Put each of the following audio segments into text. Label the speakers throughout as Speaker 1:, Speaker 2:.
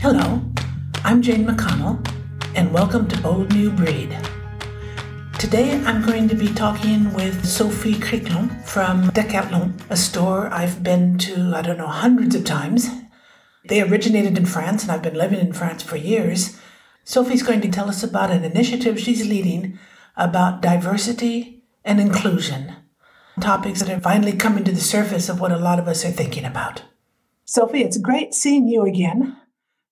Speaker 1: Hello, I'm Jane McConnell, and welcome to Bold New Breed. Today I'm going to be talking with Sophie Créquelon from Decathlon, a store I've been to, I don't know, hundreds of times. They originated in France, and I've been living in France for years. Sophie's going to tell us about an initiative she's leading about diversity and inclusion, topics that are finally coming to the surface of what a lot of us are thinking about. Sophie, it's great seeing you again.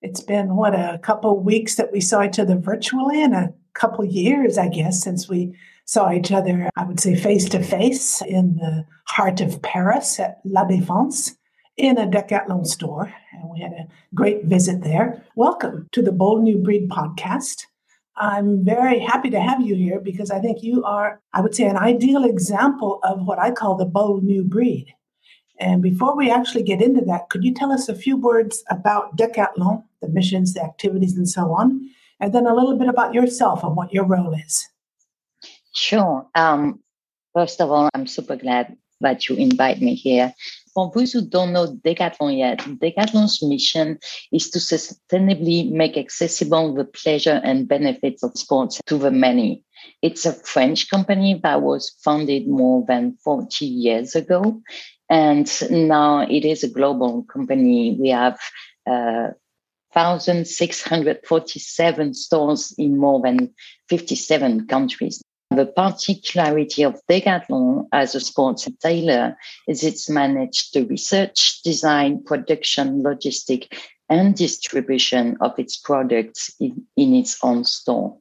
Speaker 1: It's been, what, a couple weeks that we saw each other virtually and a couple years, I guess, since we saw each other, I would say face to face in the heart of Paris at La Défense in a Decathlon store. And we had a great visit there. Welcome to the Bold New Breed podcast. I'm very happy to have you here because I think you are, I would say, an ideal example of what I call the bold new breed. And before we actually get into that, could you tell us a few words about Decathlon, the missions, the activities, and so on, and then a little bit about yourself and what your role is?
Speaker 2: Sure. Um, first of all, I'm super glad that you invite me here. For those who don't know Decathlon yet, Decathlon's mission is to sustainably make accessible the pleasure and benefits of sports to the many. It's a French company that was founded more than 40 years ago and now it is a global company. We have uh, 1,647 stores in more than 57 countries. The particularity of Decathlon as a sports retailer is it's managed the research, design, production, logistic, and distribution of its products in, in its own store.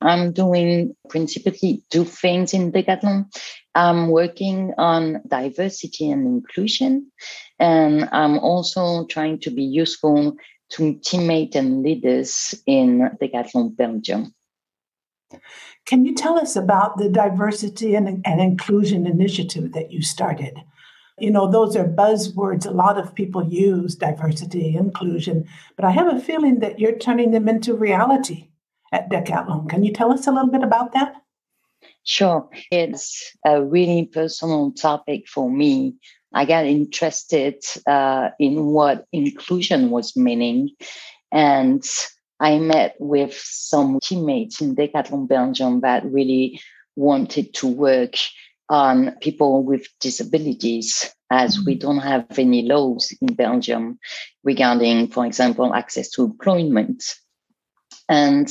Speaker 2: I'm doing principally two things in Decathlon. I'm working on diversity and inclusion, and I'm also trying to be useful to teammates and leaders in Decathlon Belgium.
Speaker 1: Can you tell us about the diversity and, and inclusion initiative that you started? You know, those are buzzwords a lot of people use diversity, inclusion, but I have a feeling that you're turning them into reality at Decathlon. Can you tell us a little bit about that?
Speaker 2: Sure. It's a really personal topic for me. I got interested uh, in what inclusion was meaning. And I met with some teammates in Decathlon Belgium that really wanted to work on people with disabilities, as we mm-hmm. don't have any laws in Belgium regarding, for example, access to employment. And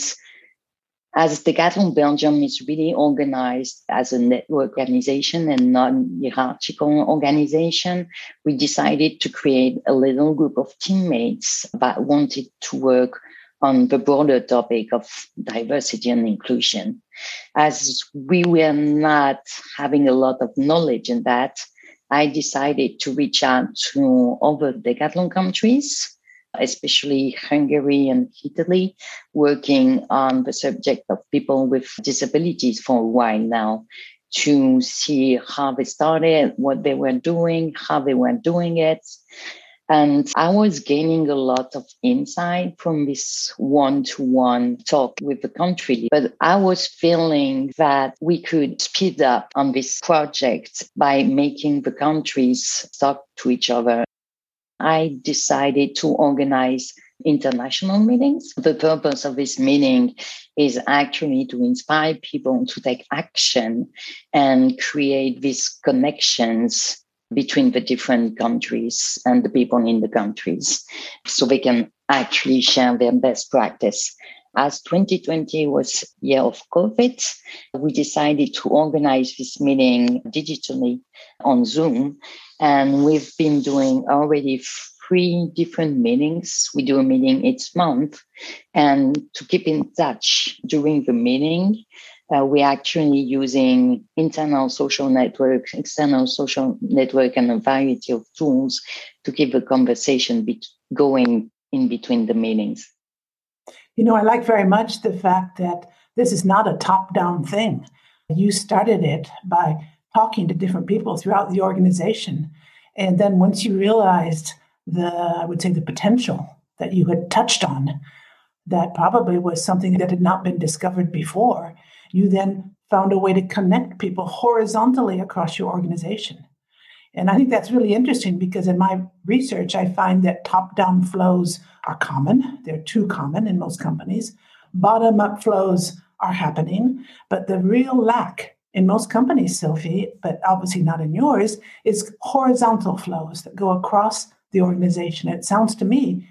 Speaker 2: as Decathlon Belgium is really organized as a network organization and non-hierarchical organization, we decided to create a little group of teammates that wanted to work on the broader topic of diversity and inclusion. As we were not having a lot of knowledge in that, I decided to reach out to other Decathlon countries especially Hungary and Italy, working on the subject of people with disabilities for a while now to see how they started, what they were doing, how they were doing it. And I was gaining a lot of insight from this one to one talk with the country. But I was feeling that we could speed up on this project by making the countries talk to each other I decided to organize international meetings. The purpose of this meeting is actually to inspire people to take action and create these connections between the different countries and the people in the countries so they can actually share their best practice. As 2020 was year of COVID, we decided to organize this meeting digitally on Zoom and we've been doing already three different meetings. We do a meeting each month. And to keep in touch during the meeting, uh, we're actually using internal social networks, external social network, and a variety of tools to keep the conversation be- going in between the meetings.
Speaker 1: You know, I like very much the fact that this is not a top down thing. You started it by talking to different people throughout the organization. And then once you realized the, I would say, the potential that you had touched on, that probably was something that had not been discovered before, you then found a way to connect people horizontally across your organization. And I think that's really interesting because in my research, I find that top down flows are common. They're too common in most companies. Bottom up flows are happening. But the real lack in most companies, Sophie, but obviously not in yours, is horizontal flows that go across the organization. It sounds to me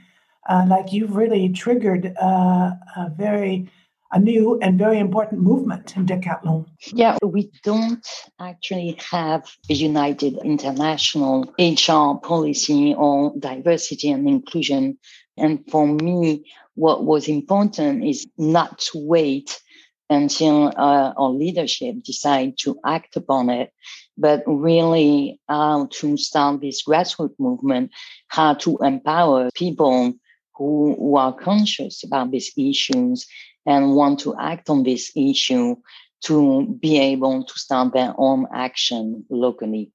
Speaker 1: uh, like you've really triggered uh, a very a new and very important movement in Decathlon.
Speaker 2: Yeah, we don't actually have a united international HR policy on diversity and inclusion. And for me, what was important is not to wait until uh, our leadership decide to act upon it, but really uh, to start this grassroots movement, how to empower people who, who are conscious about these issues and want to act on this issue to be able to start their own action locally.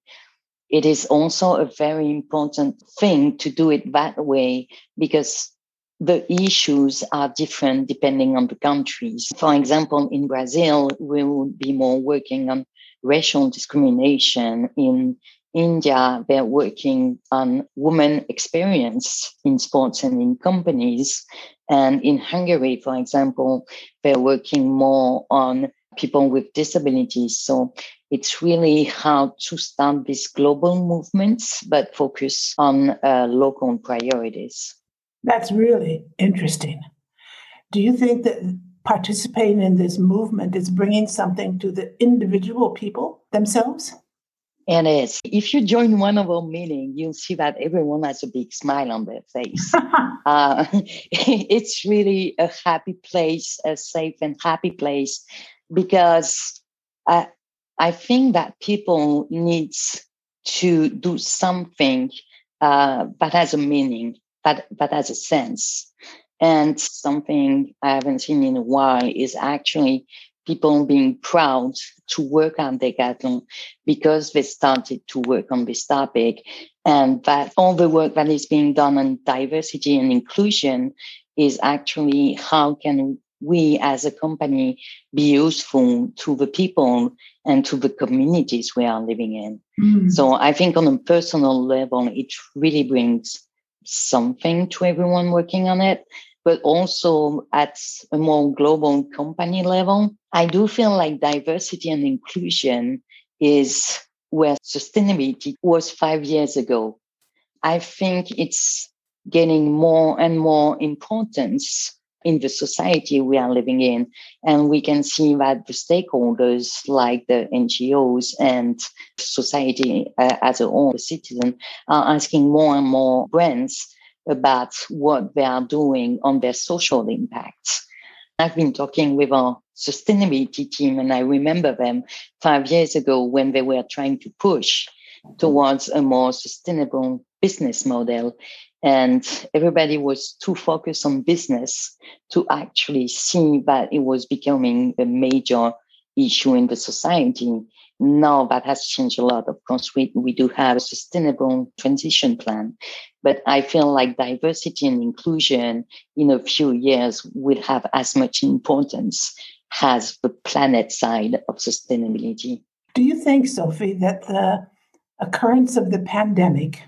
Speaker 2: It is also a very important thing to do it that way because the issues are different depending on the countries. For example, in Brazil, we will be more working on racial discrimination. In India, they're working on women experience in sports and in companies. And in Hungary, for example, they're working more on people with disabilities. So it's really how to start these global movements, but focus on uh, local priorities.
Speaker 1: That's really interesting. Do you think that participating in this movement is bringing something to the individual people themselves?
Speaker 2: It is. If you join one of our meetings, you'll see that everyone has a big smile on their face. uh, it's really a happy place, a safe and happy place, because I, I think that people needs to do something uh, that has a meaning that that has a sense. And something I haven't seen in a while is actually people being proud to work on Decathlon because they started to work on this topic and that all the work that is being done on diversity and inclusion is actually how can we as a company be useful to the people and to the communities we are living in. Mm. So I think on a personal level, it really brings something to everyone working on it, but also at a more global company level. I do feel like diversity and inclusion is where sustainability was five years ago. I think it's getting more and more importance in the society we are living in. And we can see that the stakeholders like the NGOs and society uh, as a whole, the citizen, are asking more and more brands about what they are doing on their social impacts. I've been talking with our sustainability team, and I remember them five years ago when they were trying to push towards a more sustainable business model. And everybody was too focused on business to actually see that it was becoming a major issue in the society. Now that has changed a lot. Of course, we, we do have a sustainable transition plan, but I feel like diversity and inclusion in a few years will have as much importance as the planet side of sustainability.
Speaker 1: Do you think, Sophie, that the occurrence of the pandemic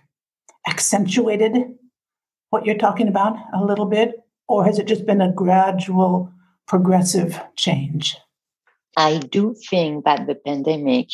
Speaker 1: accentuated what you're talking about a little bit, or has it just been a gradual, progressive change?
Speaker 2: I do think that the pandemic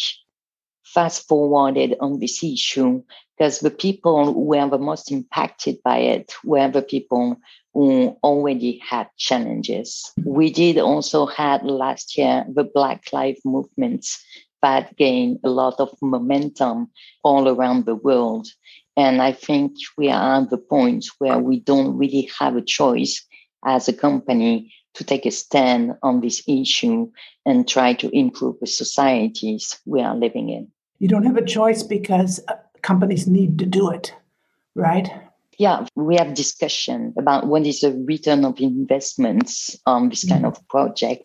Speaker 2: fast forwarded on this issue because the people who were the most impacted by it were the people who already had challenges. We did also had last year the Black Lives movements that gained a lot of momentum all around the world. And I think we are at the point where we don't really have a choice as a company to take a stand on this issue and try to improve the societies we are living in.
Speaker 1: You don't have a choice because uh, companies need to do it, right?
Speaker 2: Yeah, we have discussion about what is the return of investments on this kind mm-hmm. of project.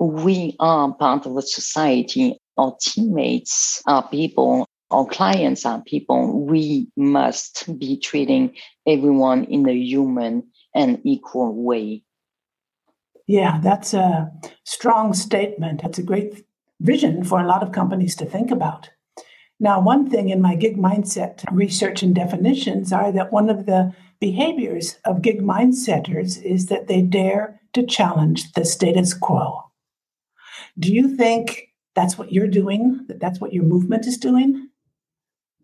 Speaker 2: We are part of a society. Our teammates are people our clients are people, we must be treating everyone in a human and equal way.
Speaker 1: Yeah, that's a strong statement. That's a great vision for a lot of companies to think about. Now, one thing in my gig mindset research and definitions are that one of the behaviors of gig mindsetters is that they dare to challenge the status quo. Do you think that's what you're doing? That that's what your movement is doing?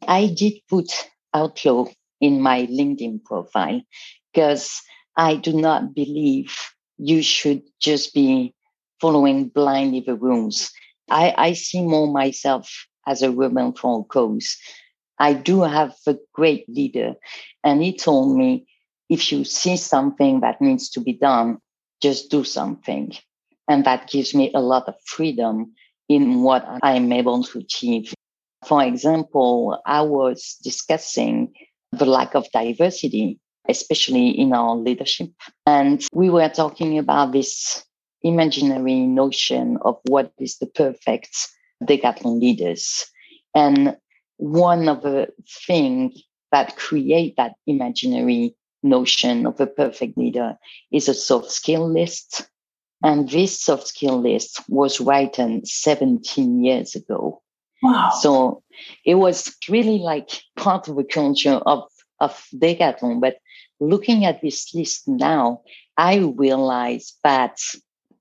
Speaker 2: I did put Outlaw in my LinkedIn profile because I do not believe you should just be following blindly the rules. I, I see more myself as a woman for a cause. I do have a great leader, and he told me if you see something that needs to be done, just do something. And that gives me a lot of freedom in what I'm able to achieve. For example, I was discussing the lack of diversity, especially in our leadership. And we were talking about this imaginary notion of what is the perfect decathlon leaders. And one of the things that create that imaginary notion of a perfect leader is a soft skill list. And this soft skill list was written 17 years ago.
Speaker 1: Wow.
Speaker 2: So it was really like part of the culture of, of Decathlon. But looking at this list now, I realize that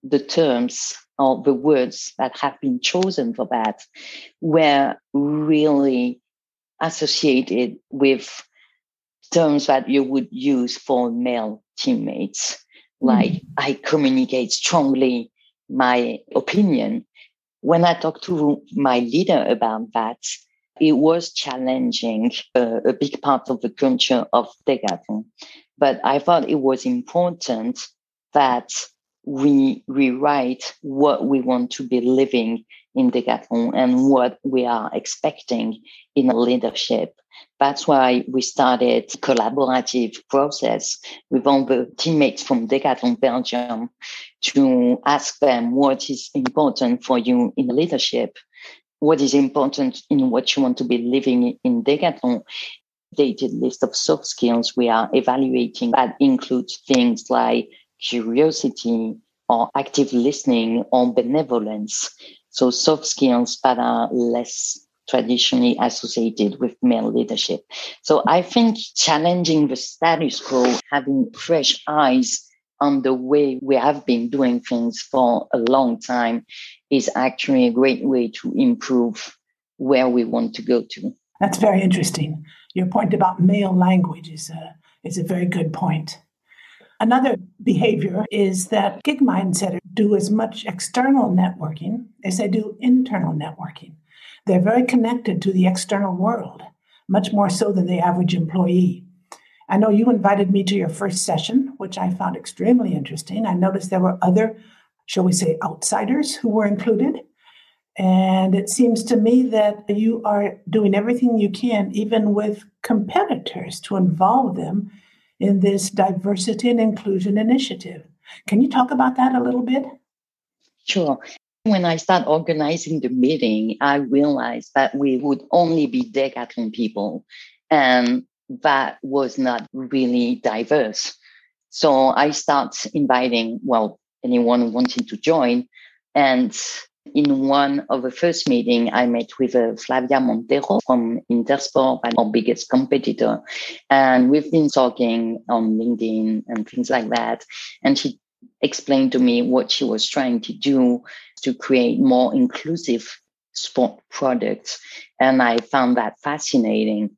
Speaker 2: the terms or the words that have been chosen for that were really associated with terms that you would use for male teammates, like mm. I communicate strongly my opinion. When I talked to my leader about that, it was challenging uh, a big part of the culture of Decathlon. But I thought it was important that we rewrite what we want to be living in Decathlon and what we are expecting in leadership. That's why we started collaborative process with all the teammates from Decathlon Belgium to ask them what is important for you in leadership, what is important in what you want to be living in Decathlon. Dated list of soft skills we are evaluating that includes things like curiosity or active listening or benevolence. So soft skills that are less traditionally associated with male leadership. So I think challenging the status quo, having fresh eyes on the way we have been doing things for a long time is actually a great way to improve where we want to go to.
Speaker 1: That's very interesting. Your point about male language is a, is a very good point. Another behavior is that gig mindsetters do as much external networking as they do internal networking. They're very connected to the external world, much more so than the average employee. I know you invited me to your first session, which I found extremely interesting. I noticed there were other, shall we say, outsiders who were included. And it seems to me that you are doing everything you can, even with competitors, to involve them in this diversity and inclusion initiative. Can you talk about that a little bit?
Speaker 2: Sure. When I start organizing the meeting, I realized that we would only be decathlon people, and that was not really diverse. So I start inviting, well, anyone wanting to join. And in one of the first meeting, I met with uh, Flavia Montero from Intersport, our biggest competitor. And we've been talking on LinkedIn and things like that. And she explained to me what she was trying to do to create more inclusive sport products. And I found that fascinating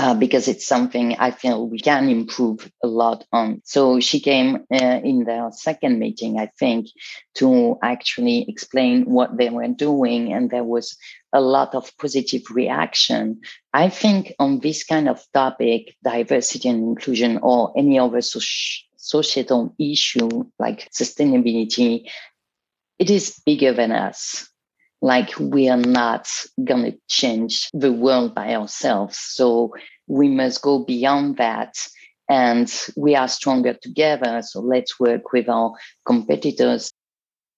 Speaker 2: uh, because it's something I feel we can improve a lot on. So she came uh, in the second meeting, I think, to actually explain what they were doing, and there was a lot of positive reaction. I think on this kind of topic, diversity and inclusion, or any other so- societal issue like sustainability, it is bigger than us like we are not going to change the world by ourselves. So we must go beyond that and we are stronger together. So let's work with our competitors.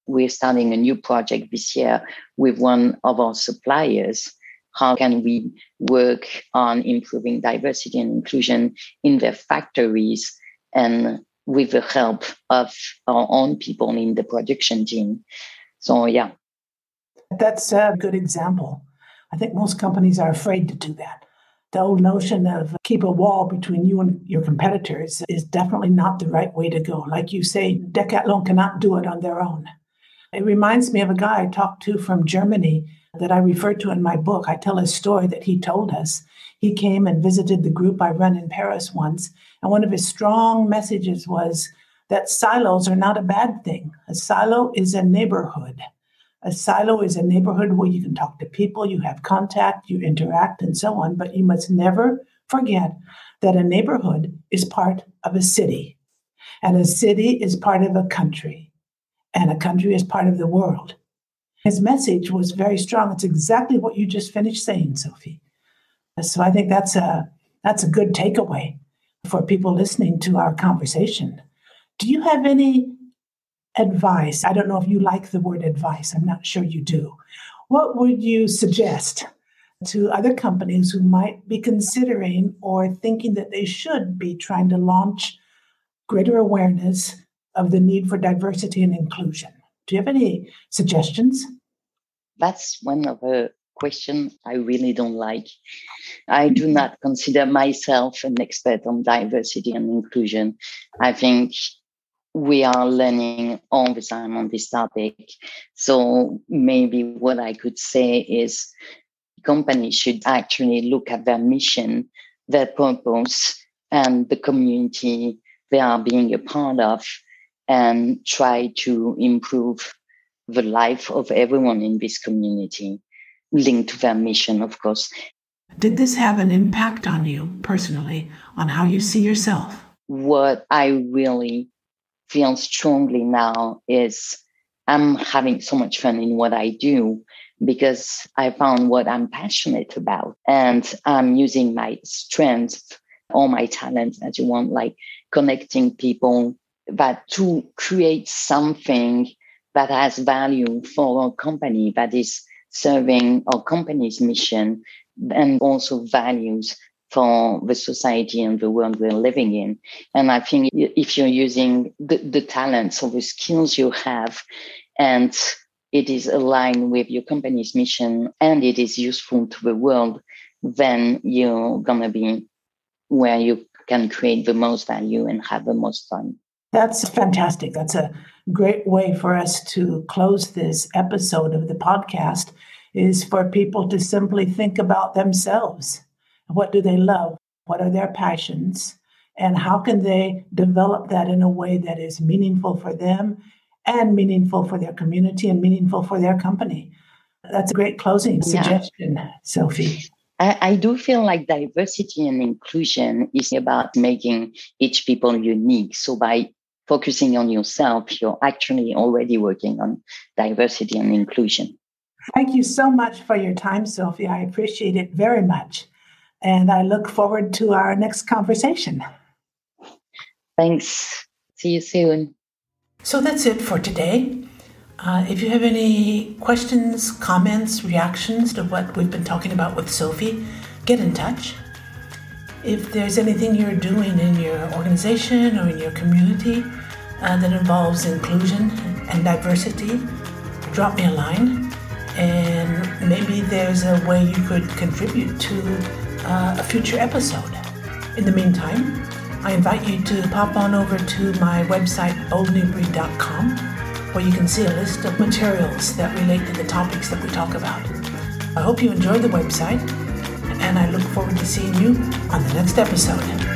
Speaker 2: We're starting a new project this year with one of our suppliers. How can we work on improving diversity and inclusion in their factories and with the help of our own people in the production team? So, yeah,
Speaker 1: That's a good example. I think most companies are afraid to do that. The old notion of keep a wall between you and your competitors is definitely not the right way to go. Like you say, Decathlon cannot do it on their own. It reminds me of a guy I talked to from Germany that I refer to in my book. I tell a story that he told us. He came and visited the group I run in Paris once, and one of his strong messages was that silos are not a bad thing. A silo is a neighborhood. A silo is a neighborhood where you can talk to people, you have contact, you interact, and so on. But you must never forget that a neighborhood is part of a city, and a city is part of a country, and a country is part of the world. His message was very strong. It's exactly what you just finished saying, Sophie. So I think that's a that's a good takeaway for people listening to our conversation. Do you have any advice. I don't know if you like the word advice, I'm not sure you do. What would you suggest to other companies who might be considering or thinking that they should be trying to launch greater awareness of the need for diversity and inclusion? Do you have any suggestions?
Speaker 2: That's one of the questions I really don't like. I do not consider myself an expert on diversity and inclusion. I think we are learning all the time on this topic. So maybe what I could say is companies should actually look at their mission, their purpose, and the community they are being a part of and try to improve the life of everyone in this community linked to their mission, of course.
Speaker 1: Did this have an impact on you personally, on how you see yourself?
Speaker 2: What I really feel strongly now is I'm having so much fun in what I do because I found what I'm passionate about and I'm using my strengths, all my talents as you want, like connecting people, but to create something that has value for our company that is serving our company's mission and also values for the society and the world we're living in. And I think if you're using the, the talents or the skills you have and it is aligned with your company's mission and it is useful to the world, then you're going to be where you can create the most value and have the most fun.
Speaker 1: That's fantastic. That's a great way for us to close this episode of the podcast is for people to simply think about themselves what do they love? What are their passions? And how can they develop that in a way that is meaningful for them and meaningful for their community and meaningful for their company? That's a great closing suggestion, yeah. Sophie.
Speaker 2: I, I do feel like diversity and inclusion is about making each people unique. So by focusing on yourself, you're actually already working on diversity and inclusion.
Speaker 1: Thank you so much for your time, Sophie. I appreciate it very much. And I look forward to our next conversation.
Speaker 2: Thanks. See you soon.
Speaker 1: So that's it for today. Uh, if you have any questions, comments, reactions to what we've been talking about with Sophie, get in touch. If there's anything you're doing in your organization or in your community uh, that involves inclusion and diversity, drop me a line. And maybe there's a way you could contribute to uh, a future episode. In the meantime, I invite you to pop on over to my website, boldnewbreed.com, where you can see a list of materials that relate to the topics that we talk about. I hope you enjoy the website, and I look forward to seeing you on the next episode.